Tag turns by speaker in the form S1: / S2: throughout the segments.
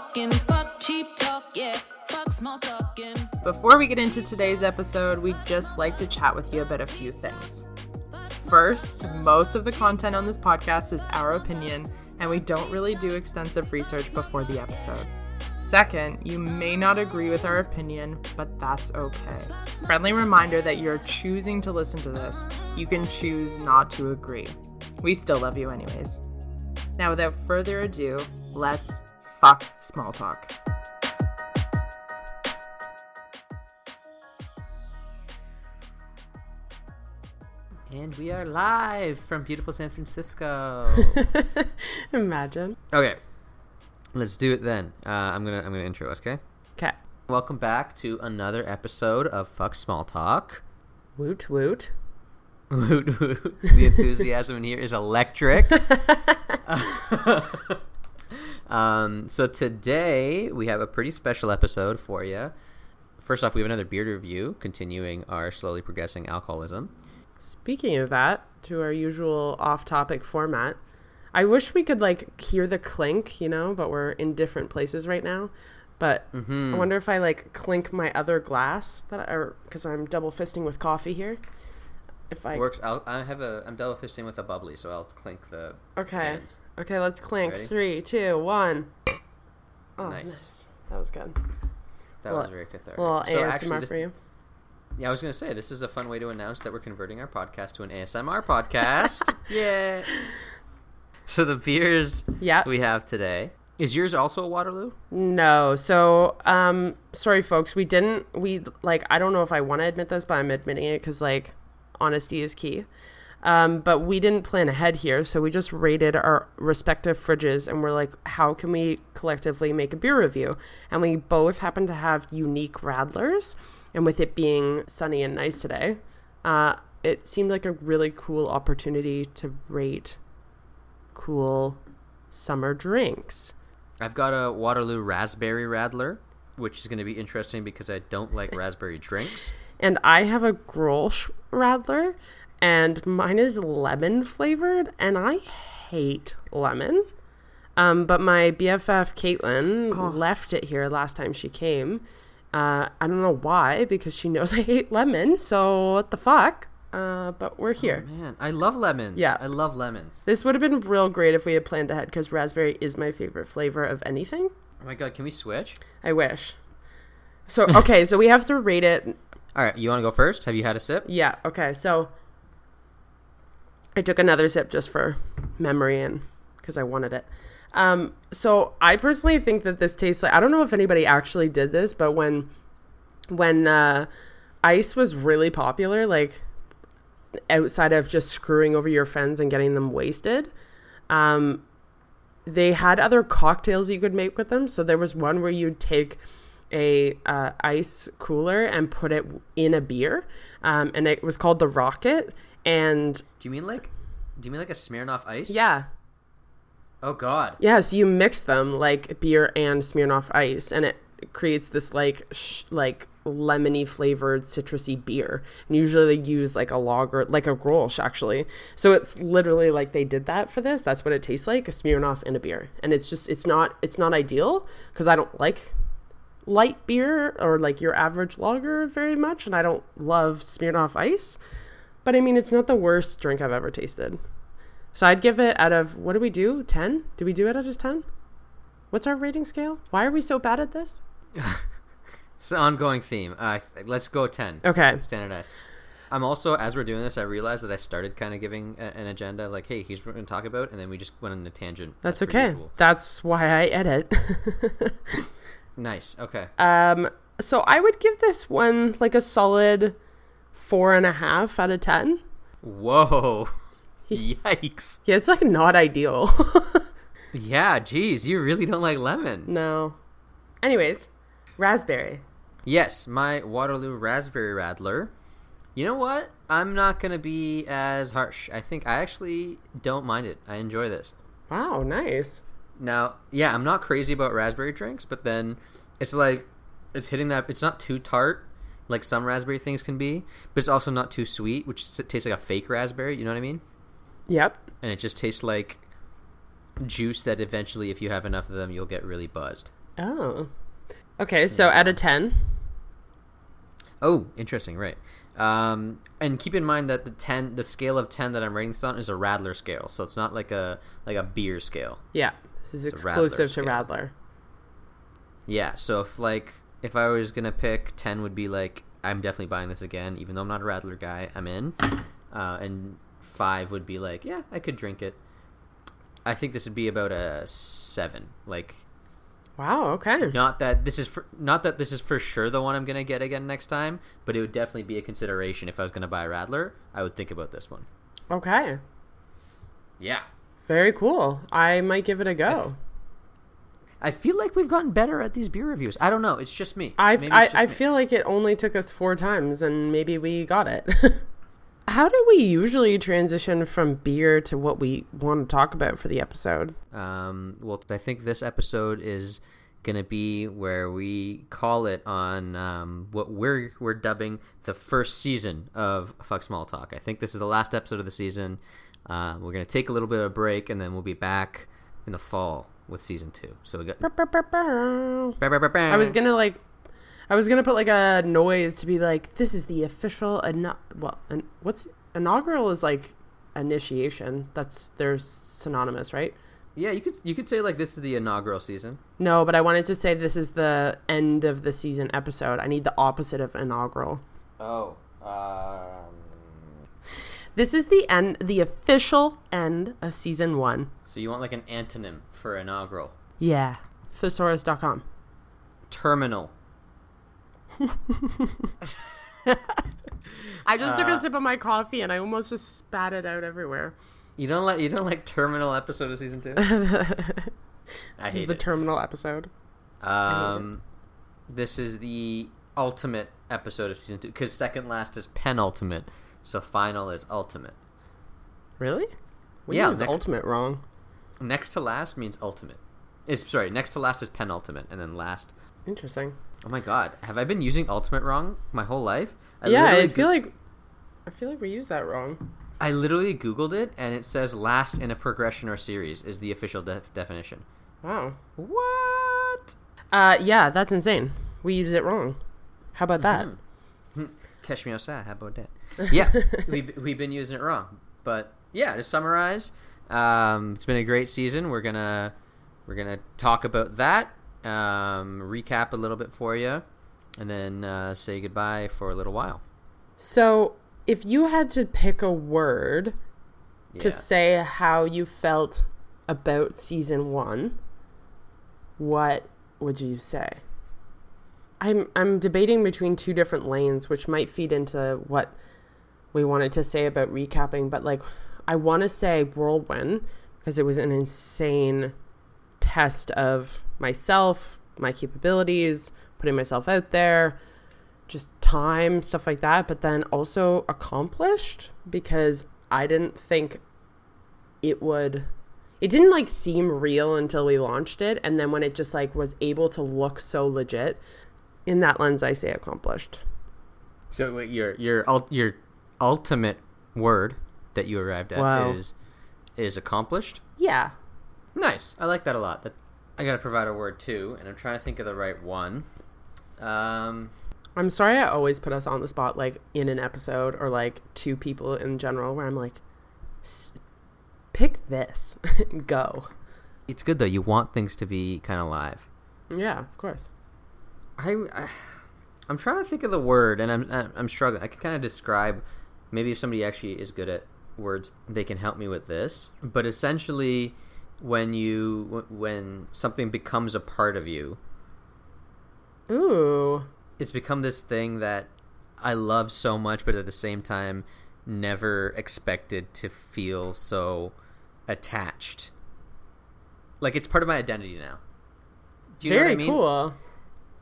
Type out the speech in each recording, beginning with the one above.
S1: talking, fuck cheap talk, yeah.
S2: Before we get into today's episode, we'd just like to chat with you about a few things. First, most of the content on this podcast is our opinion, and we don't really do extensive research before the episodes. Second, you may not agree with our opinion, but that's okay. Friendly reminder that you're choosing to listen to this. You can choose not to agree. We still love you, anyways. Now, without further ado, let's fuck small talk.
S3: And we are live from beautiful San Francisco.
S2: Imagine.
S3: okay, let's do it then. Uh, I'm gonna I'm gonna intro us. Okay.
S2: Okay.
S3: Welcome back to another episode of Fuck Small Talk.
S2: Woot woot.
S3: Woot woot. The enthusiasm in here is electric. um, so today we have a pretty special episode for you. First off, we have another beer review, continuing our slowly progressing alcoholism.
S2: Speaking of that, to our usual off-topic format, I wish we could like hear the clink, you know, but we're in different places right now. But
S3: Mhm.
S2: I wonder if I like clink my other glass that I, or because I'm double fisting with coffee here. If I
S3: Works. I'll, I have a. I'm double fisting with a bubbly, so I'll clink the.
S2: okay,
S3: cans.
S2: Okay, let's clink.
S3: Ready?
S2: Three, two, one. Oh,
S3: Nice.
S2: nice. That was good.
S3: That
S2: Little-
S3: was very cathartic.
S2: Well,
S3: So
S2: ASMR
S3: actually, this-
S2: for you.
S3: Yeah, I was gonna say this is a fun way to announce that we're converting our podcast to an ASMR podcast. yeah. So the beers
S2: Yeah.
S3: we have today is yours also a Waterloo?
S2: No. So, um, sorry, folks. We didn't. We like. I don't know if I want to admit this, but I'm admitting it because like, honesty is key. Um, but we didn't plan ahead here, so we just rated our respective fridges, and we're like, how can we collectively make a beer review? And we both happen to have unique radlers, and with it being sunny and nice today, uh, it seemed like a really cool opportunity to rate cool summer drinks.
S3: I've got a Waterloo Raspberry Radler, which is gonna be interesting because I don't like raspberry drinks.
S2: And I have a Grolsch Radler, and mine is lemon flavored, and I hate lemon. Um, but my BFF Caitlin left it here last time she came. Uh, I don't know why, because she knows I hate lemon. So what the fuck? Uh, but we're here.
S3: Man, I love lemons.
S2: Yeah.
S3: I love lemons.
S2: This would have been real great if we had planned ahead, because raspberry is my favorite flavor of anything.
S3: Oh my god, can we switch?
S2: I wish. So okay, so we have to rate it
S3: All right, you want to go first? Have you had a sip?
S2: Yeah, okay. So I took another sip just for memory and because I wanted it. Um, so I personally think that this tastes like I don't know if anybody actually did this, but when when uh, ice was really popular, like outside of just screwing over your friends and getting them wasted, um, they had other cocktails you could make with them. So there was one where you'd take a uh, ice cooler and put it in a beer, um, and it was called the Rocket. And
S3: Do you mean like? Do you mean like a Smirnoff Ice?
S2: yeah,
S3: Oh god.
S2: yeah. So you mix them like beer and Smirnoff Ice, and it creates this like sh- like lemony flavored citrusy beer. And usually they use like a lager, like a Grolsch actually. So it's literally like they did that for this. That's what it tastes like: a Smirnoff in a beer. And it's just it's not it's not ideal because I don't like light beer or like your average lager very much, and I don't love Smirnoff Ice. But I mean, it's not the worst drink I've ever tasted. So I'd give it out of what do we do? Ten? Do we do it out of ten? What's our rating scale? Why are we so bad at this?
S3: It's an ongoing theme. Uh, let's go ten.
S2: Okay.
S3: Standardized. I'm also, as we're doing this, I realized that I started kind of giving a, an agenda, like, "Hey, here's what we're going to talk about," and then we just went on a tangent.
S2: That's
S3: per
S2: okay.
S3: usual.
S2: That's why I edit.
S3: Nice. Okay.
S2: um, so I would give this one like a solid four and a half out of ten.
S3: Whoa. Yikes.
S2: Yeah, it's like not ideal.
S3: Yeah. Geez, you really don't like lemon.
S2: no. Anyways, raspberry.
S3: Yes, my Waterloo Raspberry Radler. You know what? I'm not gonna be as harsh. I think I actually don't mind it. I enjoy this.
S2: Wow, nice.
S3: Now, yeah, I'm not crazy about raspberry drinks, but then it's like it's hitting that. It's not too tart like some raspberry things can be, but it's also not too sweet, which tastes like a fake raspberry. You know what I mean?
S2: Yep.
S3: And it just tastes like juice that eventually, if you have enough of them, you'll get really buzzed.
S2: Oh. Okay, so out of 10.
S3: Oh, interesting. Right. Um, and keep in mind that the ten, the scale of ten that I'm rating this on is a Radler scale, so it's not like a like a beer scale.
S2: Yeah. This is
S3: Radler
S2: exclusive to
S3: scale.
S2: Radler.
S3: Yeah. So if like if I was gonna pick ten, would be like I'm definitely buying this again, even though I'm not a Radler guy. I'm in. Uh, and five would be like yeah, I could drink it. I think this would be about a seven. Like
S2: Wow, okay.
S3: not that this is for, not that this is for sure the one I'm gonna get again next time, but it would definitely be a consideration if I was gonna buy a Radler. I would think about this one.
S2: Okay.
S3: Yeah.
S2: Very cool. I might give it a go.
S3: I feel like we've gotten better at these beer reviews. I don't know. It's just me.
S2: I, I,
S3: just
S2: I
S3: me.
S2: feel like it only took us four times and maybe we got it. How do we usually transition from beer to what we want to talk about for the episode?
S3: Um, well, I think this episode is gonna be where we call it on um, what we're we're dubbing the first season of Fuck Small Talk. I think this is the last episode of the season. Uh, we're gonna take a little bit of a break, and then we'll be back in the fall with season two. So we got.
S2: I was gonna like, I was gonna put like a noise to be like, this is the official. Ano- well, an- what's inaugural is like initiation. That's they're synonymous, right?
S3: Yeah, you could you could say like this is the inaugural season.
S2: No, but I wanted to say this is the end of the season episode. I need the opposite of inaugural.
S3: Oh. Um,
S2: This is the end, the official end of season one.
S3: so you want like an antonym for inaugural?
S2: Yeah. Thesaurus.com.
S3: Terminal.
S2: I just took
S3: Uh,
S2: a sip of my coffee and I almost just spat it out everywhere.
S3: You don't like you don't like terminal episode of season two. I
S2: This is
S3: hate
S2: the
S3: it.
S2: terminal episode.
S3: Um, this is the ultimate episode of season two because second last is penultimate, so final is ultimate.
S2: Really? We
S3: Yeah,
S2: use
S3: next-
S2: ultimate wrong.
S3: Next to last means ultimate. It's sorry. Next to last is penultimate, and then last.
S2: Interesting.
S3: Oh my god, have I been using ultimate wrong my whole life? I
S2: yeah, I feel
S3: go-
S2: like I feel like we use that wrong.
S3: I literally googled it, and it says last in a progression or series is the official def- definition.
S2: Wow.
S3: What?
S2: Uh, yeah, that's insane. We use it wrong. How about that?
S3: Catch me outside. How about that? Yeah, we've we've been using it wrong, but yeah. To summarize, um, it's been a great season. We're gonna we're gonna talk about that, um, recap a little bit for you, and then uh, say goodbye for a little while.
S2: So, if you had to pick a word to say how you felt about season one, what would you say? I'm I'm debating between two different lanes, which might feed into what we wanted to say about recapping, but like I want to say whirlwind because it was an insane test of myself, my capabilities, putting myself out there, just time, stuff like that, but then also accomplished because I didn't think it would it didn't like seem real until we launched it and then when it just like was able to look so legit in that lens I say accomplished.
S3: So your your your ultimate word that you arrived at
S2: Wow.
S3: is is accomplished.
S2: Yeah.
S3: Nice. I like that a lot. That I got to provide a word too, and I'm trying to think of the right one. Um,
S2: I'm sorry I always put us on the spot like in an episode or like two people in general where I'm like "S- pick this. Go.
S3: it's good though. You want things to be kind of live.
S2: Yeah, of course.
S3: I, I I'm trying to think of the word, and I'm I'm struggling. I can kind of describe. Maybe if somebody actually is good at words, they can help me with this. But essentially, when you when something becomes a part of you,
S2: Ooh.
S3: it's become this thing that I love so much, but at the same time, never expected to feel so attached. Like it's part of my identity now. Do you
S2: Very
S3: know what I mean?
S2: cool.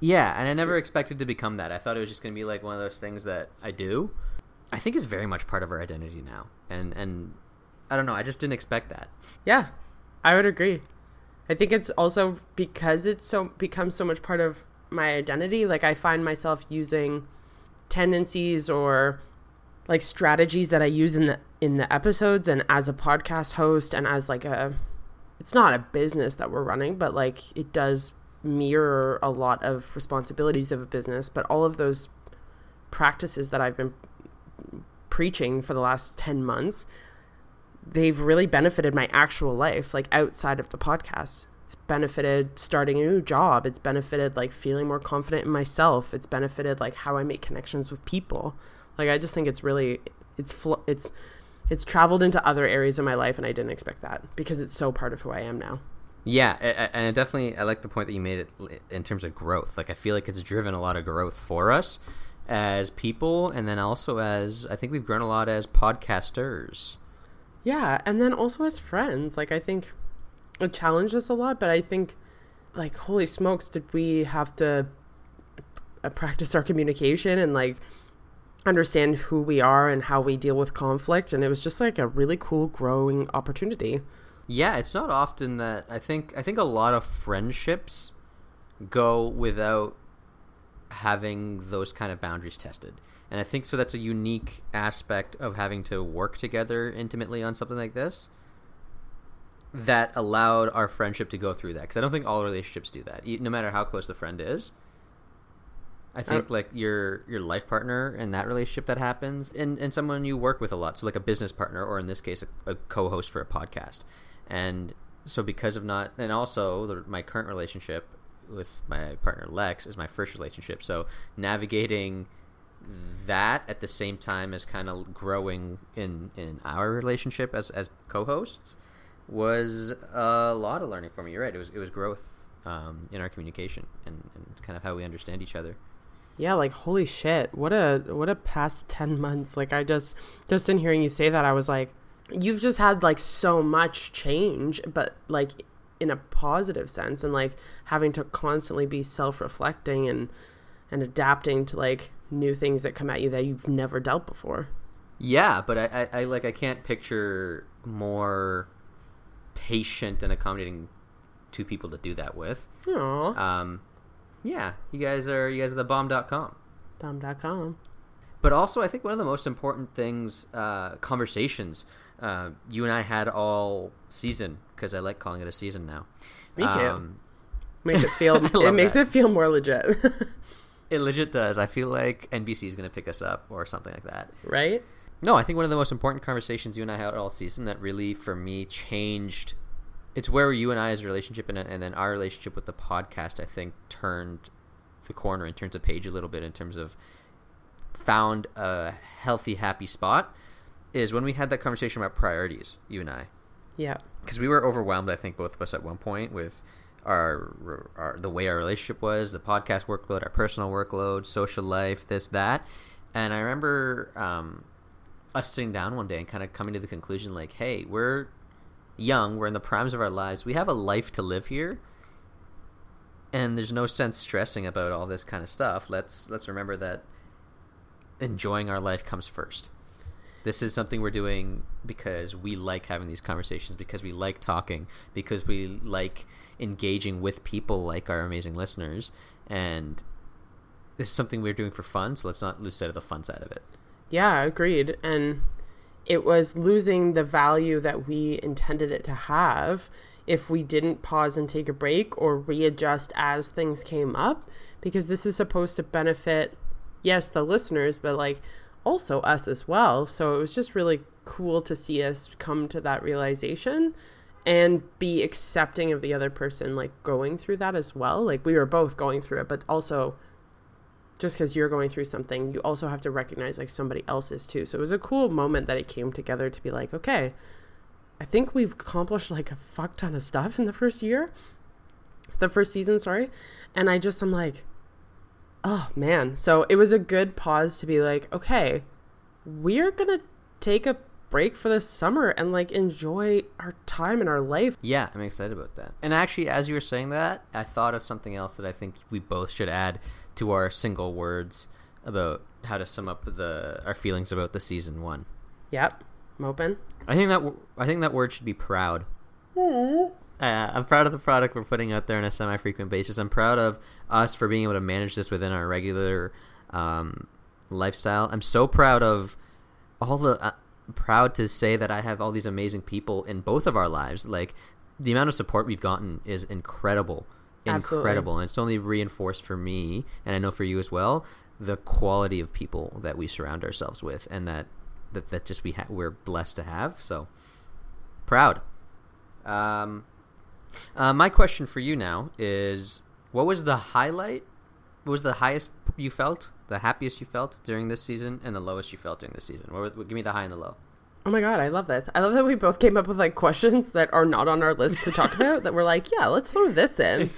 S3: Yeah, and I never expected to become that. I thought it was just going to be like one of those things that I do. I think it's very much part of our identity now. And and I don't know, I just didn't expect that.
S2: Yeah, I would agree. I think it's also because it's so becomes so much part of my identity. Like I find myself using tendencies or like strategies that I use in the in the episodes and as a podcast host and as like a it's not a business that we're running, but like it does mirror a lot of responsibilities of a business, but all of those practices that I've been preaching for the last 10 months, they've really benefited my actual life, like outside of the podcast. It's benefited starting a new job. It's benefited like feeling more confident in myself. It's benefited like how I make connections with people. Like I just think it's really it's fl- it's it's traveled into other areas of my life and I didn't expect that because it's so part of who I am now.
S3: Yeah, and I definitely I like the point that you made it in terms of growth. Like I feel like it's driven a lot of growth for us as people and then also as I think we've grown a lot as podcasters.
S2: Yeah, and then also as friends. Like I think it challenged us a lot, but I think like holy smokes did we have to practice our communication and like understand who we are and how we deal with conflict and it was just like a really cool growing opportunity.
S3: Yeah, it's not often that I think I think a lot of friendships go without having those kind of boundaries tested. And I think so that's a unique aspect of having to work together intimately on something like this that allowed our friendship to go through that because I don't think all relationships do that. No matter how close the friend is, I think oh. like your your life partner and that relationship that happens, and and someone you work with a lot, so like a business partner or in this case a, a co-host for a podcast, and so because of not, and also the, my current relationship with my partner Lex is my first relationship, so navigating that at the same time as kind of growing in in our relationship as as co-hosts was a lot of learning for me. You're right; it was it was growth um, in our communication and, and kind of how we understand each other.
S2: Yeah like holy shit. What a what a past 10 months. Like i just just in hearing you say that i was like you've just had like so much change but like in a positive sense and like having to constantly be self-reflecting and and adapting to like new things that come at you that you've never dealt before
S3: yeah but i i, I like i can't picture more patient and accommodating two people to do that with
S2: Aww.
S3: um yeah, you guys are you guys are the bomb.com.
S2: Bomb.com.
S3: But also, I think one of the most important things, uh, conversations uh, you and I had all season because I like calling it a season now.
S2: Me too. Um, makes it feel it makes that. it feel more legit.
S3: it legit does. I feel like NBC is going to pick us up or something like that.
S2: Right?
S3: No, I think one of the most important conversations you and I had all season that really, for me, changed it's where you and I's relationship and, and then our relationship with the podcast, I think, turned the corner and turns a page a little bit in terms of found a healthy, happy spot. Is when we had that conversation about priorities, you and I.
S2: Yeah.
S3: Because we were overwhelmed, I think, both of us at one point with our, our the way our relationship was, the podcast workload, our personal workload, social life, this that, and I remember um, us sitting down one day and kind of coming to the conclusion, like, hey, we're young, we're in the primes of our lives, we have a life to live here. And there's no sense stressing about all this kind of stuff. Let's let's remember that enjoying our life comes first. This is something we're doing because we like having these conversations, because we like talking, because we like engaging with people like our amazing listeners, and this is something we're doing for fun. So let's not lose sight of the fun side of it.
S2: Yeah, agreed. And it was losing the value that we intended it to have if we didn't pause and take a break or readjust as things came up because this is supposed to benefit yes the listeners but like also us as well so it was just really cool to see us come to that realization and be accepting of the other person like going through that as well like we were both going through it but also just because you're going through something, you also have to recognize like somebody else is too. So it was a cool moment that it came together to be like, okay, I think we've accomplished like a fuck ton of stuff in the first year, the first season, sorry. And I just, I'm like, oh man. So it was a good pause to be like, okay, we're going to take a break for the summer and like enjoy our time in our life.
S3: Yeah, I'm excited about that. And actually, as you were saying that, I thought of something else that I think we both should add to our single words about how to sum up the our feelings about the season one.
S2: Yep, I'm open.
S3: I think that I think that word should be proud. Uh, I'm proud of the product we're putting out there on a semi-frequent basis. I'm proud of us for being able to manage this within our regular um, lifestyle. I'm so proud of all the. Uh, proud to say that I have all these amazing people in both of our lives. Like the amount of support we've gotten is incredible
S2: Absolutely.
S3: incredible, and it's only reinforced for me, and I know for you as well, the quality of people that we surround ourselves with, and that that, that just we ha- we're blessed to have. So proud. Um, uh, my question for you now is: What was the highlight? What was the highest you felt, the happiest you felt during this season, and the lowest you felt during this season? What, were- give me the high and the low.
S2: Oh my god, I love this. I love that we both came up with like questions that are not on our list to talk about that we're like, yeah, let's throw this in.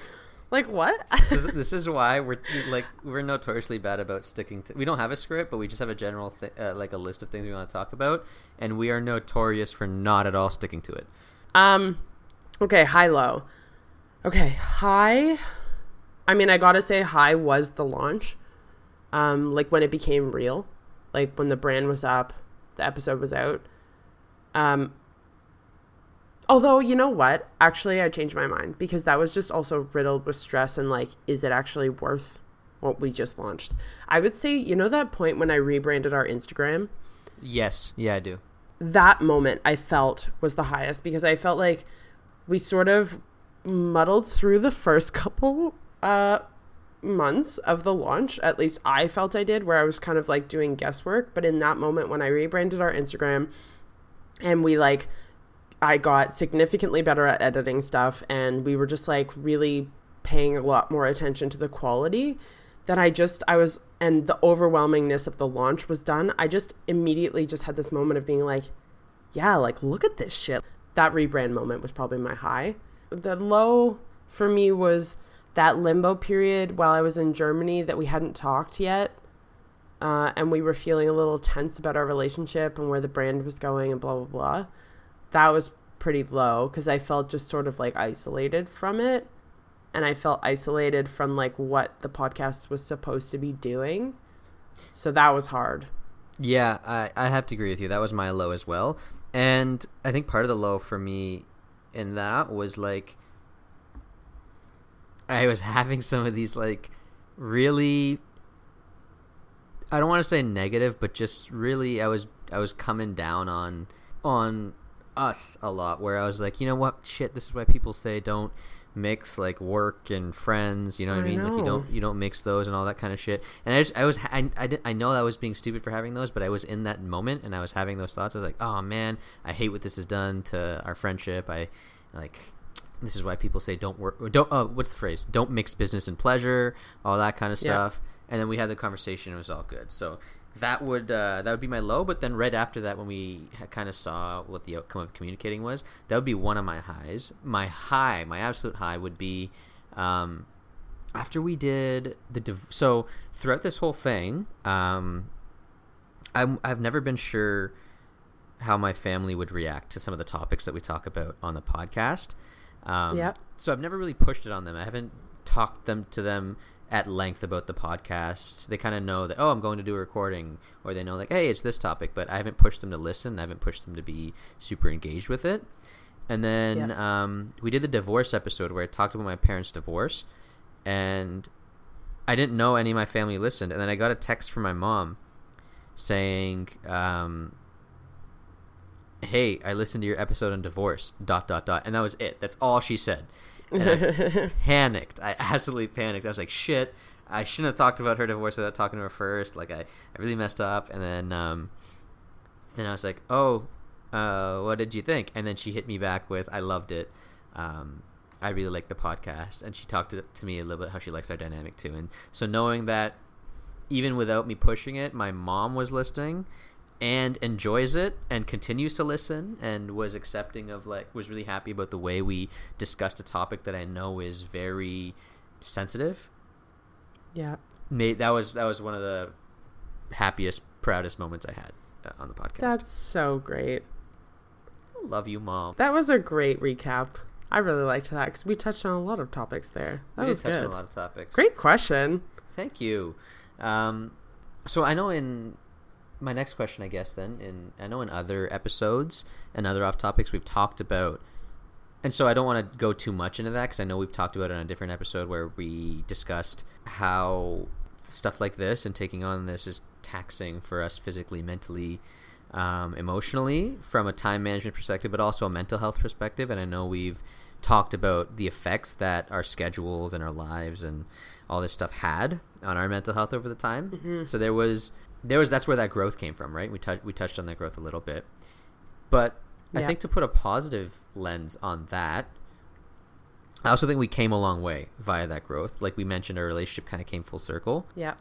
S2: Like what?
S3: this, is, this is why we're like we're notoriously bad about sticking to. We don't have a script, but we just have a general th- uh, like a list of things we want to talk about, and we are notorious for not at all sticking to it.
S2: Um okay, high low. Okay, high I mean, I got to say high was the launch. Um like when it became real. Like when the brand was up, the episode was out. Um Although, you know what? Actually, I changed my mind because that was just also riddled with stress and like, is it actually worth what we just launched? I would say, you know, that point when I rebranded our Instagram,
S3: Yes, yeah, I do.
S2: that moment I felt was the highest because I felt like we sort of muddled through the first couple uh months of the launch at least I felt I did where I was kind of like doing guesswork but in that moment when I rebranded our Instagram and we like I got significantly better at editing stuff and we were just like really paying a lot more attention to the quality that I just I was and the overwhelmingness of the launch was done. I just immediately just had this moment of being like, yeah, like look at this shit. That rebrand moment was probably my high. The low for me was that limbo period while I was in Germany that we hadn't talked yet. Uh, and we were feeling a little tense about our relationship and where the brand was going and blah blah blah. That was pretty low because I felt just sort of like isolated from it and I felt isolated from like what the podcast was supposed to be doing. So that was hard.
S3: Yeah, I, I have to agree with you. That was my low as well. And I think part of the low for me in that was like I was having some of these like really I don't want to say negative, but just really I was I was coming down on on us a lot where I was like, you know what, shit, this is why people say don't mix like work and friends you know what i,
S2: I
S3: mean? Like you don't you don't mix those and all that kind of shit. And i just i was I, I, did, I know i was being stupid for having those but i was in that moment and i was having those thoughts. I was like oh man i hate what this has done to our friendship. I like this is why people say don't work don't oh what's the phrase? Don't mix business and pleasure all that kind of
S2: Yeah.
S3: stuff. And then we had the conversation it was all good. So that would uh, that would be my low but then right after that when we kind of saw what the outcome of communicating was that would be one of my highs. My high my absolute high would be um, after we did the div- so throughout this whole thing um, I'm, i've never been sure how my family would react to some of the topics that we talk about on the podcast. Um,
S2: Yep.
S3: so i've never really pushed it on them. I haven't talked them to them at length about the podcast. They kind of know that oh i'm going to do a recording or they know like hey it's this topic but i haven't pushed them to listen. I haven't pushed them to be super engaged with it. And then
S2: Yeah.
S3: um, we did the divorce episode where i talked about my parents divorce and i didn't know any of my family listened. And then i got a text from my mom saying um, hey i listened to your episode on divorce dot dot dot and that was it. That's all she said I panicked. I absolutely panicked. I was like shit i shouldn't have talked about her divorce without talking to her first. Like i, I really messed up. And then um, then i was like oh uh, what did you think? And then she hit me back with i loved it. Um, i really like the podcast. And she talked to, to me a little bit how she likes our dynamic too. And so knowing that even without me pushing it, my mom was listening and enjoys it and continues to listen and was accepting of like was really happy about the way we discussed a topic that I know is very sensitive.
S2: Yeah.
S3: Made that was that was one of the happiest, proudest moments I had uh, on the podcast.
S2: That's so great.
S3: Love you, mom.
S2: That was a great recap. I really liked that because we touched on a lot of topics there. That
S3: we
S2: was
S3: did touch
S2: good.
S3: on a lot of topics.
S2: Great question.
S3: Thank you. Um, so I know in my next question, I guess then in I know in other episodes and other off topics we've talked about, and so I don't want to go too much into that because I know we've talked about it on a different episode where we discussed how stuff like this and taking on this is taxing for us physically, mentally, um, emotionally from a time management perspective, but also a mental health perspective. And I know we've talked about the effects that our schedules and our lives and all this stuff had on our mental health over the time.
S2: Mm-hmm.
S3: So there was there was that's where that growth came from, right? We touched we touched on that growth a little bit, but I think to put a positive lens on that, I also think we came a long way via that growth. Like we mentioned, our relationship kind of came full circle.
S2: Yeah.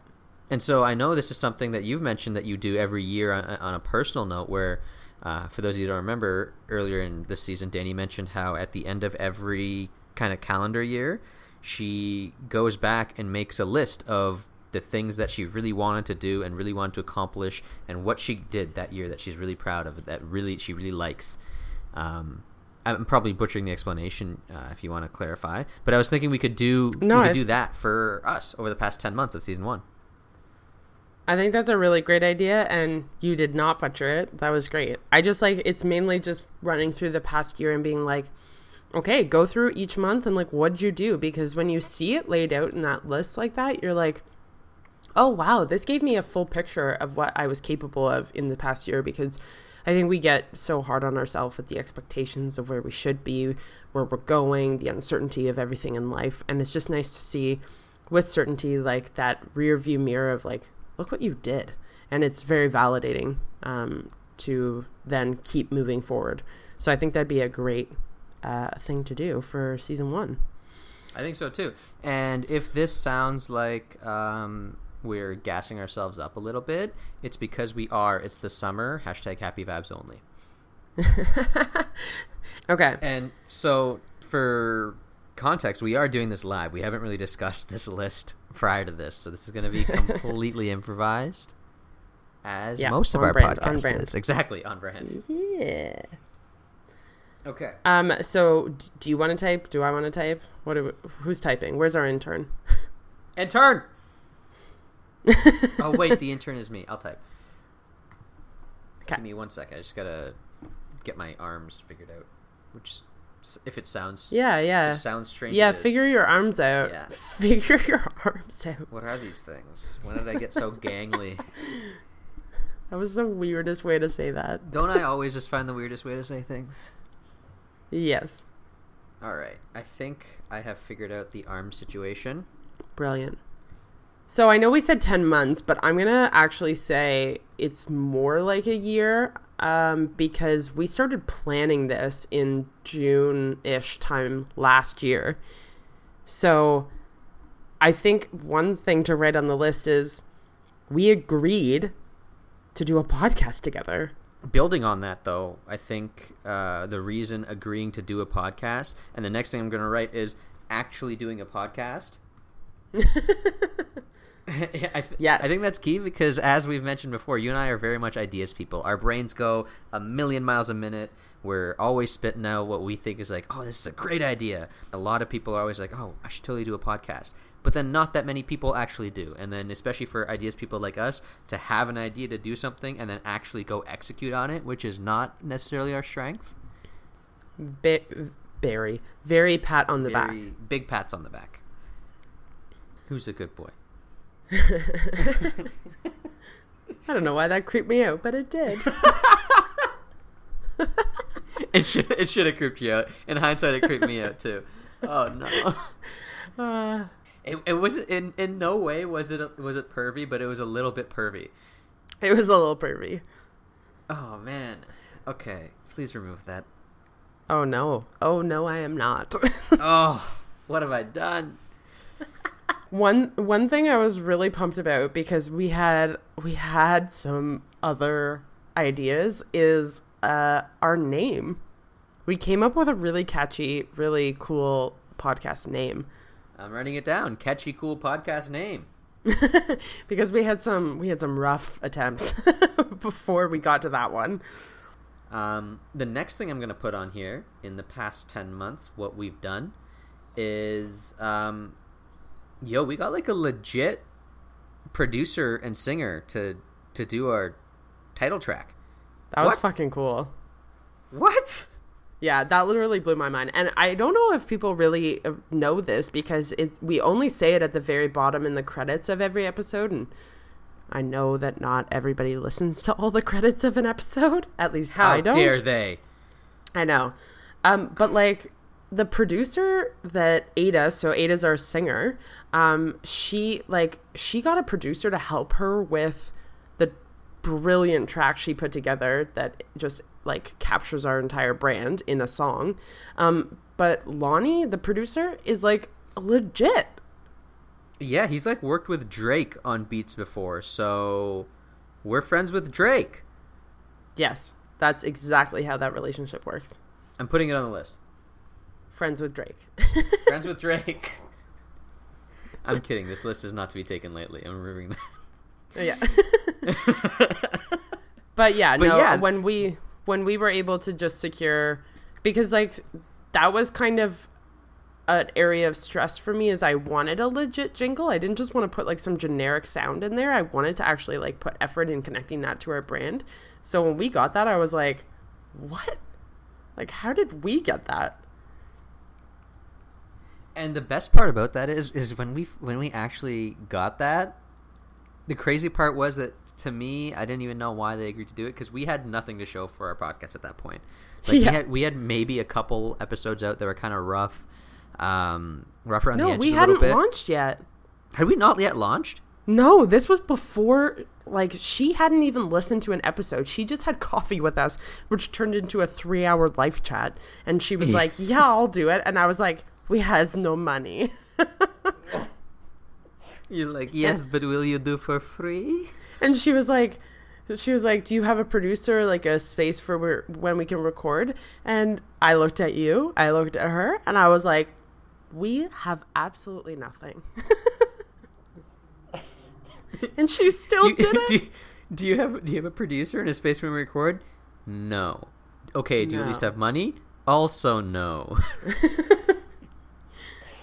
S3: And so I know this is something that you've mentioned that you do every year on, on a personal note. Where, uh, for those of you who don't remember, earlier in this season, Danny mentioned how at the end of every kind of calendar year, she goes back and makes a list of the things that she really wanted to do and really wanted to accomplish, and what she did that year that she's really proud of, that really she really likes. Um, I'm probably butchering the explanation uh, if you want to clarify, but I was thinking we could do
S2: No,
S3: we could do that for us over the past ten months of season one.
S2: I think that's a really great idea, and you did not butcher it. That was great. I just like it's mainly just running through the past year and being like, okay, go through each month and like, what'd you do? Because when you see it laid out in that list like that, you're like, oh wow, this gave me a full picture of what I was capable of in the past year. Because I think we get so hard on ourselves with the expectations of where we should be, where we're going, the uncertainty of everything in life, and it's just nice to see with certainty like that rear view mirror of like look what you did and it's very validating um, to then keep moving forward so i think that'd be a great uh, thing to do for season one
S3: I think so too. And if this sounds like um, we're gassing ourselves up a little bit, it's because we are. It's the summer. Hashtag happy vibes only.
S2: okay
S3: And so, for context, we are doing this live. We haven't really discussed this list prior to this, so this is going to be completely improvised, as
S2: Yeah,
S3: most of our
S2: brand,
S3: podcast
S2: brand.
S3: is. Exactly on brand.
S2: yeah
S3: Okay.
S2: um so d- do you want to type do i want to type what do we, who's typing where's our intern
S3: Intern. oh wait, the intern is me. I'll type.
S2: 'Kay.
S3: Give me one second. I just gotta get my arms figured out. Which, if it sounds,
S2: yeah yeah
S3: if it sounds strange.
S2: yeah figure your arms out
S3: Yeah.
S2: figure your arms out
S3: What are these things? When did I get so gangly?
S2: that was the weirdest way to say that
S3: Don't I always just find the weirdest way to say things?
S2: yes
S3: All right. I think I have figured out the arm situation.
S2: Brilliant. So I know we said 10 months, but I'm going to actually say it's more like a year um, because we started planning this in June ish time last year. So I think one thing to write on the list is we agreed to do a podcast together.
S3: Building on that, though, I think uh, the reason agreeing to do a podcast, and the next thing I'm going to write is actually doing a podcast. Yeah, I, th-
S2: Yes.
S3: I think that's key because, as we've mentioned before, you and I are very much ideas people. Our brains go a million miles a minute. We're always spitting out what we think is like, oh, this is a great idea. A lot of people are always like, oh, I should totally do a podcast. But then not that many people actually do. And then, especially for ideas people like us, to have an idea to do something and then actually go execute on it, which is not necessarily our strength.
S2: Ba- very, very pat on the back.
S3: Big pats on the back. Who's a good boy?
S2: I don't know why that creeped me out, but it did.
S3: It should it should have creeped you out. In hindsight, it creeped me out too. Oh no.
S2: Uh,
S3: It, it was in in no way was it a, was it pervy, but it was a little bit pervy.
S2: it was a little pervy.
S3: Oh man. Okay, please remove that.
S2: Oh no. Oh no, I am not.
S3: Oh, what have I done?
S2: One one thing I was really pumped about because we had we had some other ideas is uh our name. We came up with a really catchy, really cool podcast name
S3: I'm writing it down. Catchy, cool podcast name.
S2: because we had some we had some rough attempts before we got to that one.
S3: Um, the next thing I'm gonna put on here in the past ten months, what we've done is, um, yo, we got like a legit producer and singer to to do our title track.
S2: That was fucking cool.
S3: What?
S2: Yeah, that literally blew my mind. And I don't know if people really uh, know this because it's we only say it at the very bottom in the credits of every episode and I know that not everybody listens to all the credits of an episode. At least
S3: How
S2: I don't.
S3: dare they?
S2: I know. Um, but like the producer that Ada, so Ada's our singer, um, she like she got a producer to help her with the brilliant track she put together that just like captures our entire brand in a song. Um, but Lonnie, the producer, is like legit.
S3: Yeah, he's like worked with Drake on beats before, so we're friends with Drake.
S2: Yes, that's exactly how that relationship works.
S3: I'm putting it on the list.
S2: Friends with Drake.
S3: Friends with Drake. I'm kidding. This list is not to be taken lightly. I'm remembering that.
S2: Oh, yeah. but yeah,
S3: But
S2: no,
S3: yeah.
S2: when we when we were able to just secure because like that was kind of an area of stress for me is I wanted a legit jingle. I didn't just want to put like some generic sound in there. I wanted to actually like put effort in connecting that to our brand. So when we got that, I was like, "What? Like how did we get that?"
S3: And the best part about that is is when we when we actually got that. The crazy part was that to me, I didn't even know why they agreed to do it because we had nothing to show for our podcast at that point. Like
S2: Yeah.
S3: we had we had maybe a couple episodes out that were kind of rough, um, rough around the
S2: No,
S3: edges
S2: we
S3: a
S2: hadn't
S3: bit.
S2: launched yet.
S3: Had we not yet launched?
S2: No, this was before like she hadn't even listened to an episode. She just had coffee with us, which turned into a 3-hour live chat, and she was like, "Yeah, I'll do it." And I was like, "We has no money."
S3: You're like, yes, but will you do for free?
S2: And she was like she was like, "Do you have a producer like a space for where, when we can record?" And I looked at you, I looked at her, and I was like, "We have absolutely nothing." and she still
S3: do, you,
S2: did it.
S3: do, you- do you have do you have a producer and a space when we record? No. Okay. Do you at least have money? Also, no.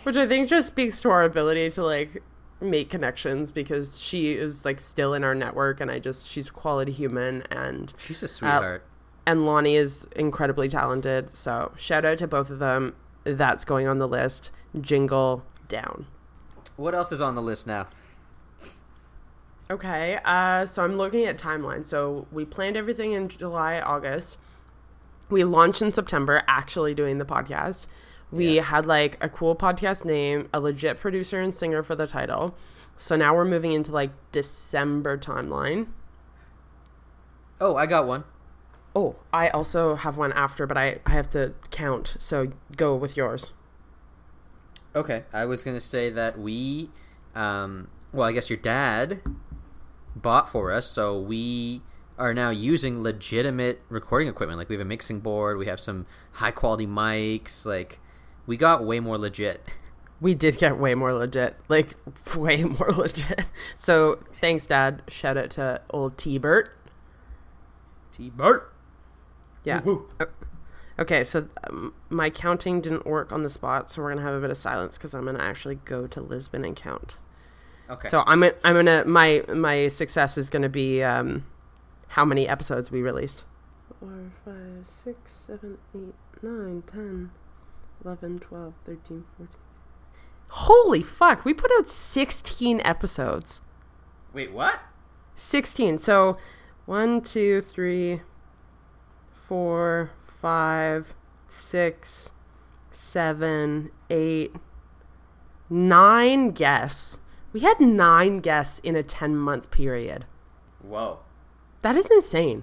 S2: Which I think just speaks to our ability to like make connections because she is like still in our network and I just she's a quality human and
S3: She's a sweetheart.
S2: and Lonnie is incredibly talented. So shout out to both of them. That's going on the list. Jingle down.
S3: what else is on the list now?
S2: Okay, uh, so I'm looking at timeline. So we planned everything in July, August. We launched in September, actually doing the podcast. We
S3: Yeah.
S2: had like a cool podcast name, a legit producer and singer for the title. So now we're moving into like December timeline.
S3: Oh, I got one.
S2: Oh, I also have one after, but I, I have to count. So go with yours.
S3: Okay, I was gonna say that we, um, well, I guess your dad bought for us, so we are now using legitimate recording equipment. Like we have a mixing board, we have some high quality mics. Like we got way more legit.
S2: We did get way more legit, like way more legit. So thanks, Dad. Shout out to old T Bert.
S3: T Bart.
S2: Yeah.
S3: Woo.
S2: O- Okay, so um, my counting didn't work on the spot, so we're gonna have a bit of silence because I'm gonna actually go to Libsyn and count.
S3: Okay.
S2: So I'm gonna, I'm gonna my my success is gonna be um, how many episodes we released. Four, five, six, seven, eight, nine, ten, eleven, twelve, thirteen, fourteen. Holy fuck! We put out sixteen episodes.
S3: Wait, what?
S2: 16. So one, two, three, four, five, six, seven, eight, nine guests. We had nine guests in a 10 month period.
S3: Whoa,
S2: That is insane.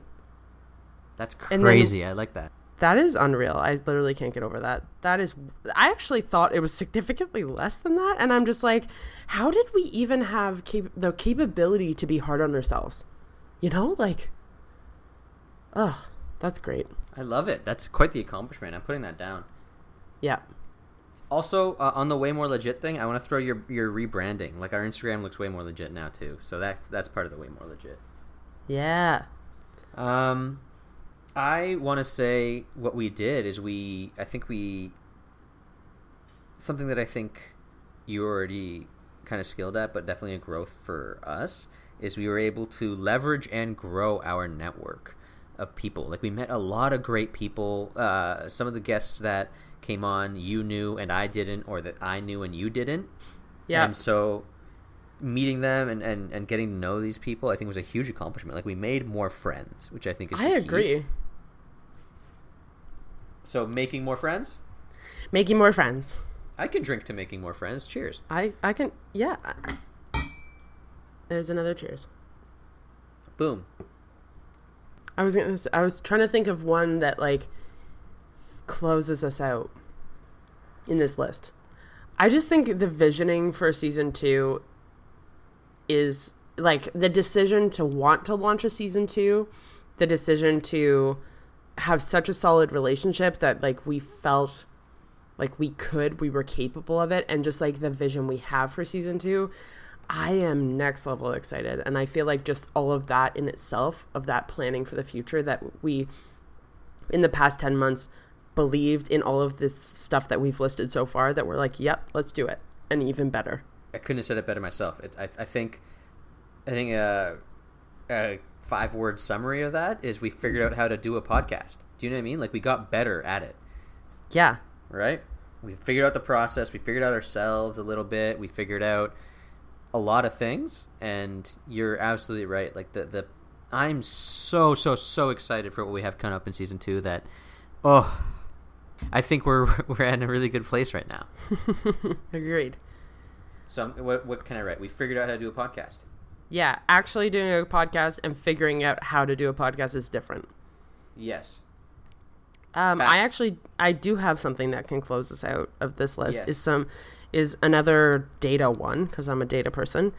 S3: that's
S2: And then-
S3: crazy. I like that.
S2: That is unreal. I literally can't get over that. That is, I actually thought it was significantly less than that. And I'm just like, how did we even have cap- the capability to be hard on ourselves? You know, like, ugh, that's great.
S3: I love it. That's quite the accomplishment. I'm putting that down.
S2: Yeah.
S3: Also, uh, on the way more legit thing, I want to throw your your rebranding. Like our Instagram looks way more legit now too. So that's that's part of the way more legit.
S2: Yeah.
S3: Um, I want to say what we did is we. I think we. Something that I think you're already kind of skilled at, but definitely a growth for us is we were able to leverage and grow our network of people. Like we met a lot of great people. Uh, some of the guests that came on, you knew and I didn't, or that I knew and you didn't.
S2: Yeah.
S3: And so meeting them and, and, and getting to know these people, I think was a huge accomplishment. Like we made more friends, which I think is.
S2: I
S3: the key. So making more friends.
S2: Making more friends.
S3: I can drink to making more friends. Cheers.
S2: I I can yeah. There's another cheers.
S3: Boom.
S2: I was gonna. I was trying to think of one that like closes us out in this list. I just think the visioning for season two is like the decision to want to launch a season two, the decision to have such a solid relationship that like we felt like we could, we were capable of it, and just like the vision we have for season two. I am next level excited. And I feel like just all of that in itself, of that planning for the future that we, in the past 10 months, believed in all of this stuff that we've listed so far, that we're like, yep, let's do it. And even better.
S3: I couldn't have said it better myself. It, I, I think, I think a, a five word summary of that is we figured out how to do a podcast. Do you know what I mean? Like we got better at it,
S2: Yeah.
S3: right? We figured out the process. We figured out ourselves a little bit. We figured out a lot of things, and you're absolutely right. Like the the, I'm so so so excited for what we have coming up in season two. That, oh, I think we're we're in a really good place right now.
S2: Agreed.
S3: So what what can I write? We figured out how to do a podcast.
S2: Yeah. Actually doing a podcast and figuring out how to do a podcast is different.
S3: Yes.
S2: Um, I actually I do have something that can close us out of this list.
S3: Yes.
S2: Is some is another data one because I'm a data person.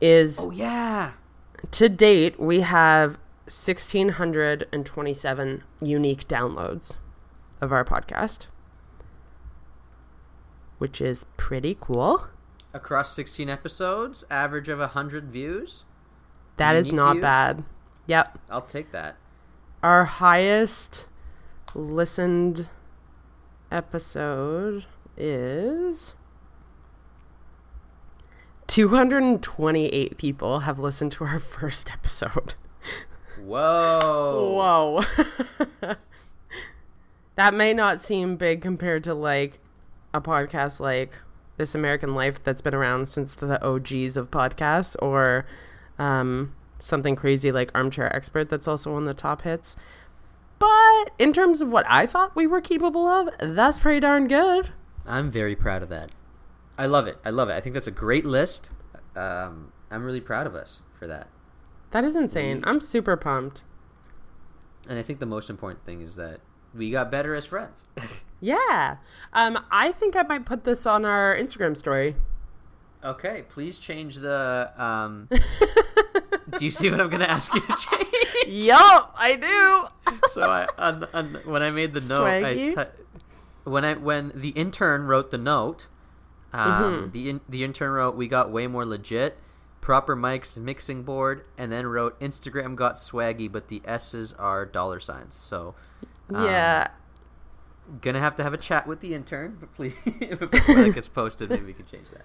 S2: Is
S3: Oh yeah.
S2: to date we have 1627 unique downloads of our podcast, which is pretty cool.
S3: Across 16 episodes, average of 100 views.
S2: That is not
S3: views?
S2: bad. Yep.
S3: I'll take that.
S2: Our highest listened episode is 228 people have listened to our first episode.
S3: Whoa.
S2: Whoa. that may not seem big compared to like a podcast like This American Life that's been around since the OGs of podcasts or um, something crazy like Armchair Expert that's also one of the top hits. But in terms of what I thought we were capable of, that's pretty darn good.
S3: I'm very proud of that. I love it. I love it. I think that's a great list. Um, I'm really proud of us for that.
S2: That is insane. I'm super pumped.
S3: And I think the most important thing is that we got better as friends.
S2: Yeah. Um, I think I might put this on our Instagram story.
S3: okay, please change the. Um, do you see what I'm going to ask you to change?
S2: Yup, I do.
S3: so I on, on, when I made the note, I ty- when I when the intern wrote the note, um, the in, the intern wrote we got way more legit, proper mics, mixing board, and then wrote Instagram got swaggy, but the S's are dollar signs. So um,
S2: yeah.
S3: gonna have to have a chat with the intern, but please before that gets posted, maybe we can change that.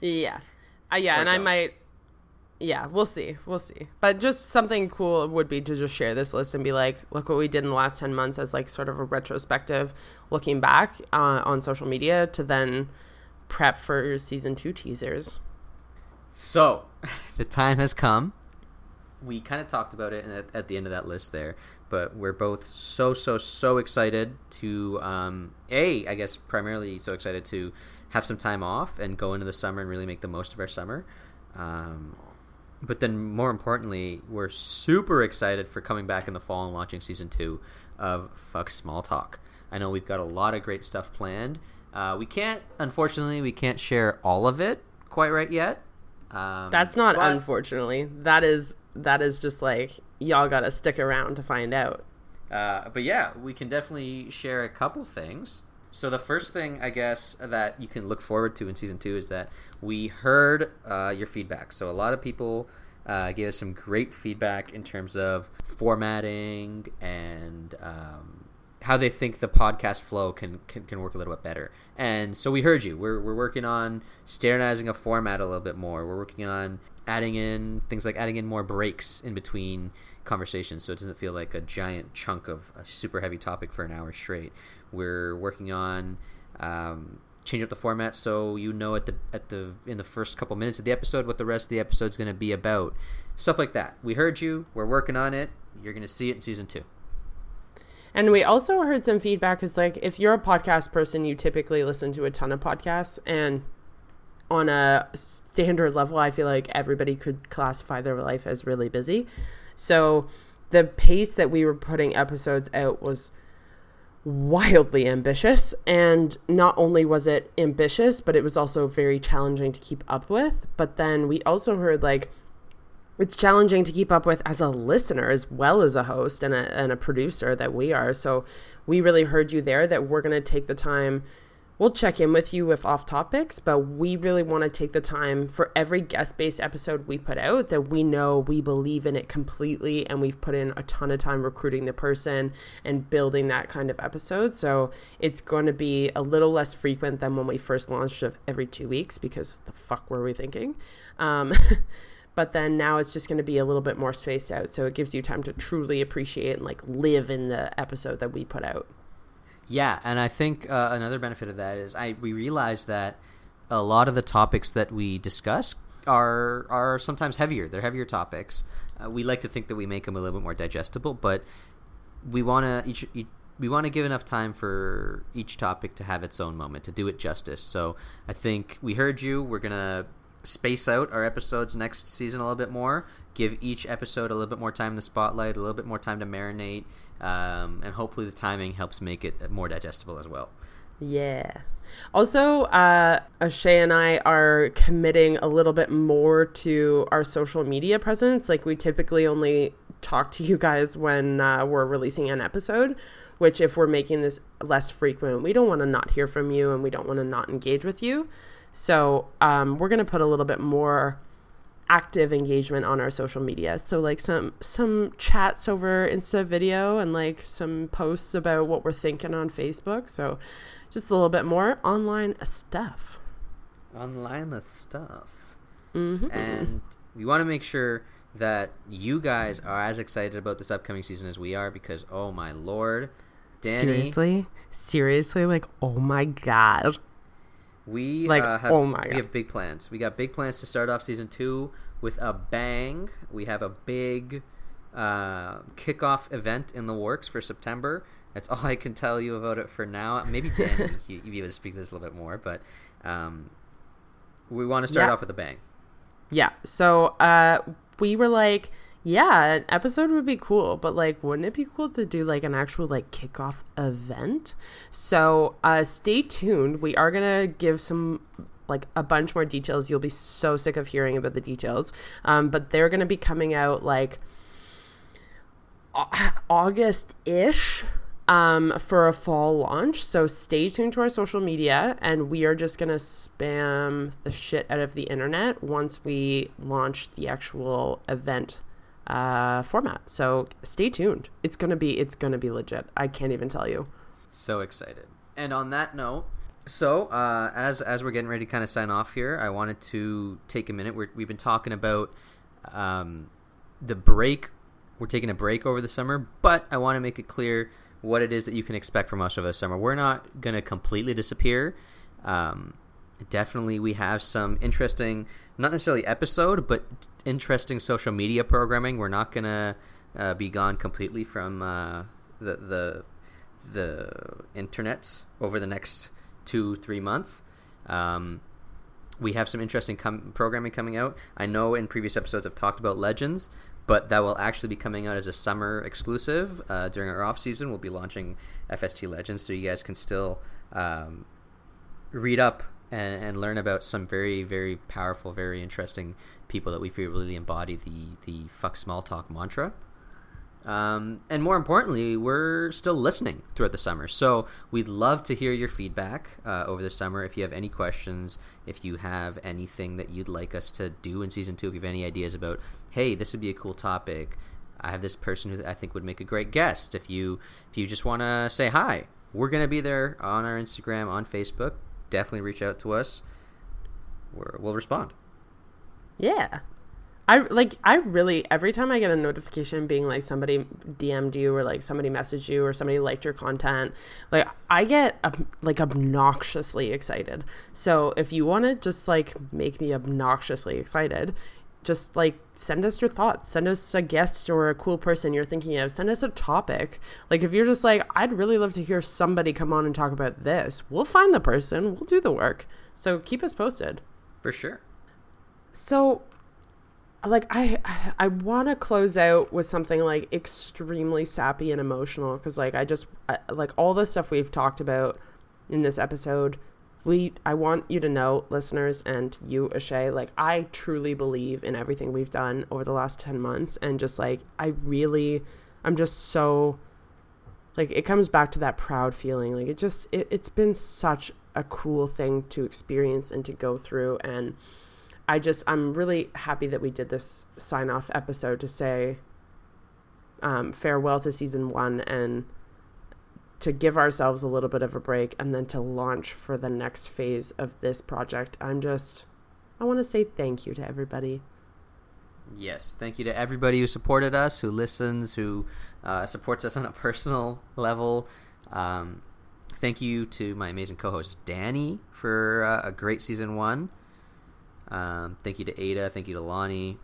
S2: Yeah. Uh, yeah,
S3: Or
S2: and I might Yeah, we'll see. We'll see. But just something cool would be to just share this list and be like, look what we did in the last 10 months as like sort of a retrospective looking back uh, on social media to then prep for season 2 teasers.
S3: So, the time has come. We kind of talked about it at, at the end of that list there, but we're both so so so excited to um, a I guess primarily so excited to have some time off and go into the summer and really make the most of our summer. Um, but then more importantly, we're super excited for coming back in the fall and launching season two of Fuck Small Talk. I know we've got a lot of great stuff planned. Uh, we can't, unfortunately, we can't share all of it quite right yet. Um,
S2: That's not
S3: but-
S2: unfortunately. That is that is just like y'all got to stick around to find out.
S3: Uh, but yeah, we can definitely share a couple things. So the first thing I guess that you can look forward to in season two is that we heard uh, your feedback. So a lot of people uh, gave us some great feedback in terms of formatting and um, how they think the podcast flow can, can can work a little bit better. And so we heard you. We're we're working on standardizing a format a little bit more. We're working on adding in things like adding in more breaks in between conversations so it doesn't feel like a giant chunk of a super heavy topic for an hour straight. We're working on um, changing up the format so you know at the at the in the first couple minutes of the episode what the rest of the episode's going to be about. Stuff like that. We heard you. We're working on it. You're going to see it in season two.
S2: And we also heard some feedback is like if you're a podcast person, you typically listen to a ton of podcasts and on a standard level, I feel like everybody could classify their life as really busy. So the pace that we were putting episodes out was wildly ambitious. And not only was it ambitious, but it was also very challenging to keep up with. But then we also heard like, it's challenging to keep up with as a listener as well as a host and a, and a producer that we are. So we really heard you there that we're going to take the time we'll check in with you with off topics, but we really want to take the time for every guest based episode we put out that we know we believe in it completely and we've put in a ton of time recruiting the person and building that kind of episode. So it's going to be a little less frequent than when we first launched of every two weeks because the fuck were we thinking? Um, but then now it's just going to be a little bit more spaced out so it gives you time to truly appreciate and like live in the episode that we put out
S3: yeah, and I think uh, another benefit of that is I we realize that a lot of the topics that we discuss are are sometimes heavier. They're heavier topics. Uh, we like to think that we make them a little bit more digestible, but we want to each, each we want to give enough time for each topic to have its own moment to do it justice. So I think we heard you. We're gonna space out our episodes next season a little bit more. Give each episode a little bit more time in the spotlight, a little bit more time to marinate, um, and hopefully the timing helps make it more digestible as well.
S2: Yeah. Also, uh, and I are committing a little bit more to our social media presence. Like, we typically only talk to you guys when uh, we're releasing an episode, which, if we're making this less frequent, we don't want to not hear from you and we don't want to not engage with you. So, um, we're going to put a little bit more active engagement on our social media. So like some some chats over Insta video and like some posts about what we're thinking on Facebook. So just a little bit more online stuff.
S3: Online stuff. Mm-hmm. And we want to make sure that you guys are as excited about this upcoming season as we are because oh my lord,
S2: Danny. Seriously, seriously, like oh my god.
S3: We like uh, have, oh my God. we have big plans. We got big plans to start off season two with a bang. We have a big uh, kickoff event in the works for September. That's all I can tell you about it for now. Maybe Dan, you, you to speak to this a little bit more, but um, we want to start yeah. off with a bang.
S2: Yeah. So uh, we were like yeah, an episode would be cool, but like, wouldn't it be cool to do like an actual like kickoff event? So, uh, stay tuned. We are gonna give some like a bunch more details. You'll be so sick of hearing about the details, um, but they're gonna be coming out like August ish. Um, for a fall launch. So stay tuned to our social media, and we are just gonna spam the shit out of the internet once we launch the actual event uh, format. So stay tuned. It's gonna be it's gonna be legit. I can't even tell you.
S3: So excited. And on that note, so uh, as as we're getting ready to kind of sign off here, I wanted to take a minute. we have been talking about um, the break. We're taking a break over the summer, but I want to make it clear what it is that you can expect from us over the summer. We're not to completely disappear. Um, definitely we have some interesting not necessarily episode but interesting social media programming. We're not gonna uh, be gone completely from uh, the the the internets over the next two three months. Um, we have some interesting com- programming coming out. I know in previous episodes i've talked about legends but that will actually be coming out as a summer exclusive uh, during our off season. We'll be launching fst legends so you guys can still um, read up and, and learn about some very very powerful, very interesting people that we feel really embody the the fuck small talk mantra. Um, and more importantly, we're still listening throughout the summer. So we'd love to hear your feedback uh, over the summer. If you have any questions, if you have anything that you'd like us to do in season two, if you have any ideas about, hey, this would be a cool topic. I have this person who I think would make a great guest. If you if you just want to say hi, we're gonna be there on our Instagram, on Facebook definitely reach out to us. We're, we'll respond.
S2: Yeah. I like I really every time I get a notification being like somebody DM'd you or like somebody messaged you or somebody liked your content, like I get like obnoxiously excited. So if you want to just like make me obnoxiously excited, just like send us your thoughts. Send us a guest or a cool person you're thinking of. Send us a topic. Like if you're just like i'd really love to hear somebody come on and talk about this we'll find the person. We'll do the work. So keep us posted.
S3: For sure.
S2: so like i i want to close out with something like extremely sappy and emotional because like i just I, like all the stuff we've talked about in this episode we i want you to know listeners and you ashay like i truly believe in everything we've done over the last 10 months and just like i really i'm just so like it comes back to that proud feeling. Like it just it, it's been such a cool thing to experience and to go through and I just I'm really happy that we did this sign off episode to say um, farewell to season one and to give ourselves a little bit of a break and then to launch for the next phase of this project. I'm just I want to say thank you to everybody.
S3: Yes, thank you to everybody who supported us, who listens, who uh, supports us on a personal level. Um, thank you to my amazing co-host Danny for uh, a great season one. Um, thank you to Aida. Thank you to Lonnie.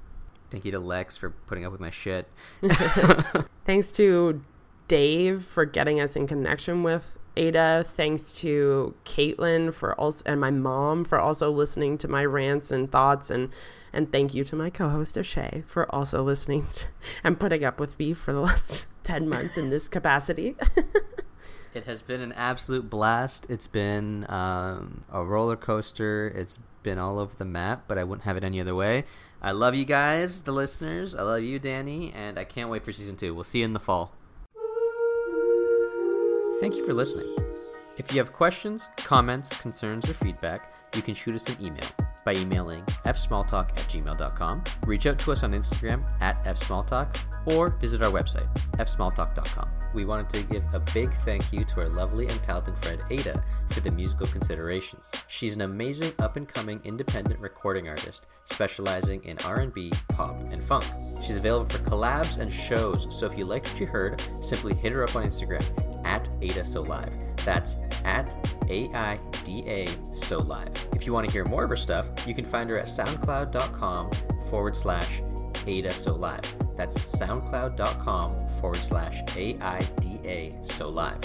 S3: Thank you to Lex for putting up with my shit.
S2: Thanks to Dave for getting us in connection with Aida. Thanks to Caitlin for also and my mom for also listening to my rants and thoughts and and thank you to my co-host O'Shea for also listening to, and putting up with me for the last 10 months in this capacity.
S3: It has been an absolute blast. It's been um, a roller coaster. It's been all over the map, but I wouldn't have it any other way. I love you guys, the listeners. I love you, Danny, and I can't wait for season two. We'll see you in the fall. Thank you for listening. If you have questions, comments, concerns, or feedback, you can shoot us an email by emailing fsmalltalk at gmail.com, reach out to us on Instagram at fsmalltalk, or visit our website, fsmalltalk.com. We wanted to give a big thank you to our lovely and talented friend Aida for the musical considerations. She's an amazing up-and-coming independent recording artist specializing in R&B, pop, and funk. She's available for collabs and shows, so if you liked what you heard, simply hit her up on Instagram at Aida So Live. That's at A-I-D-A So Live. If you want to hear more of her stuff, you can find her at soundcloud.com forward slash Aida So Live. That's soundcloud.com forward slash A-I-D-A So Live.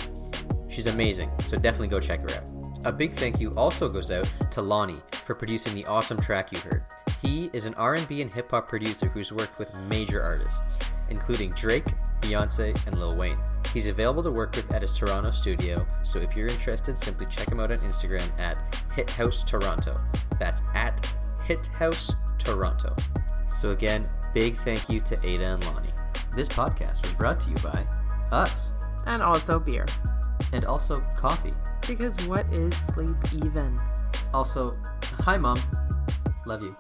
S3: She's amazing, so definitely go check her out. A big thank you also goes out to Lonnie for producing the awesome track you heard. He is an R&B and hip hop producer who's worked with major artists, including Drake, Beyonce, and Lil Wayne. He's available to work with at his Toronto studio, so if you're interested, simply check him out on Instagram at HitHouse Toronto. That's at HitHouse Toronto. So again, big thank you to Aida and Lonnie. This podcast was brought to you by us,
S2: and also beer.
S3: and also coffee.
S2: Because what is sleep even?
S3: Also, hi mom, love you.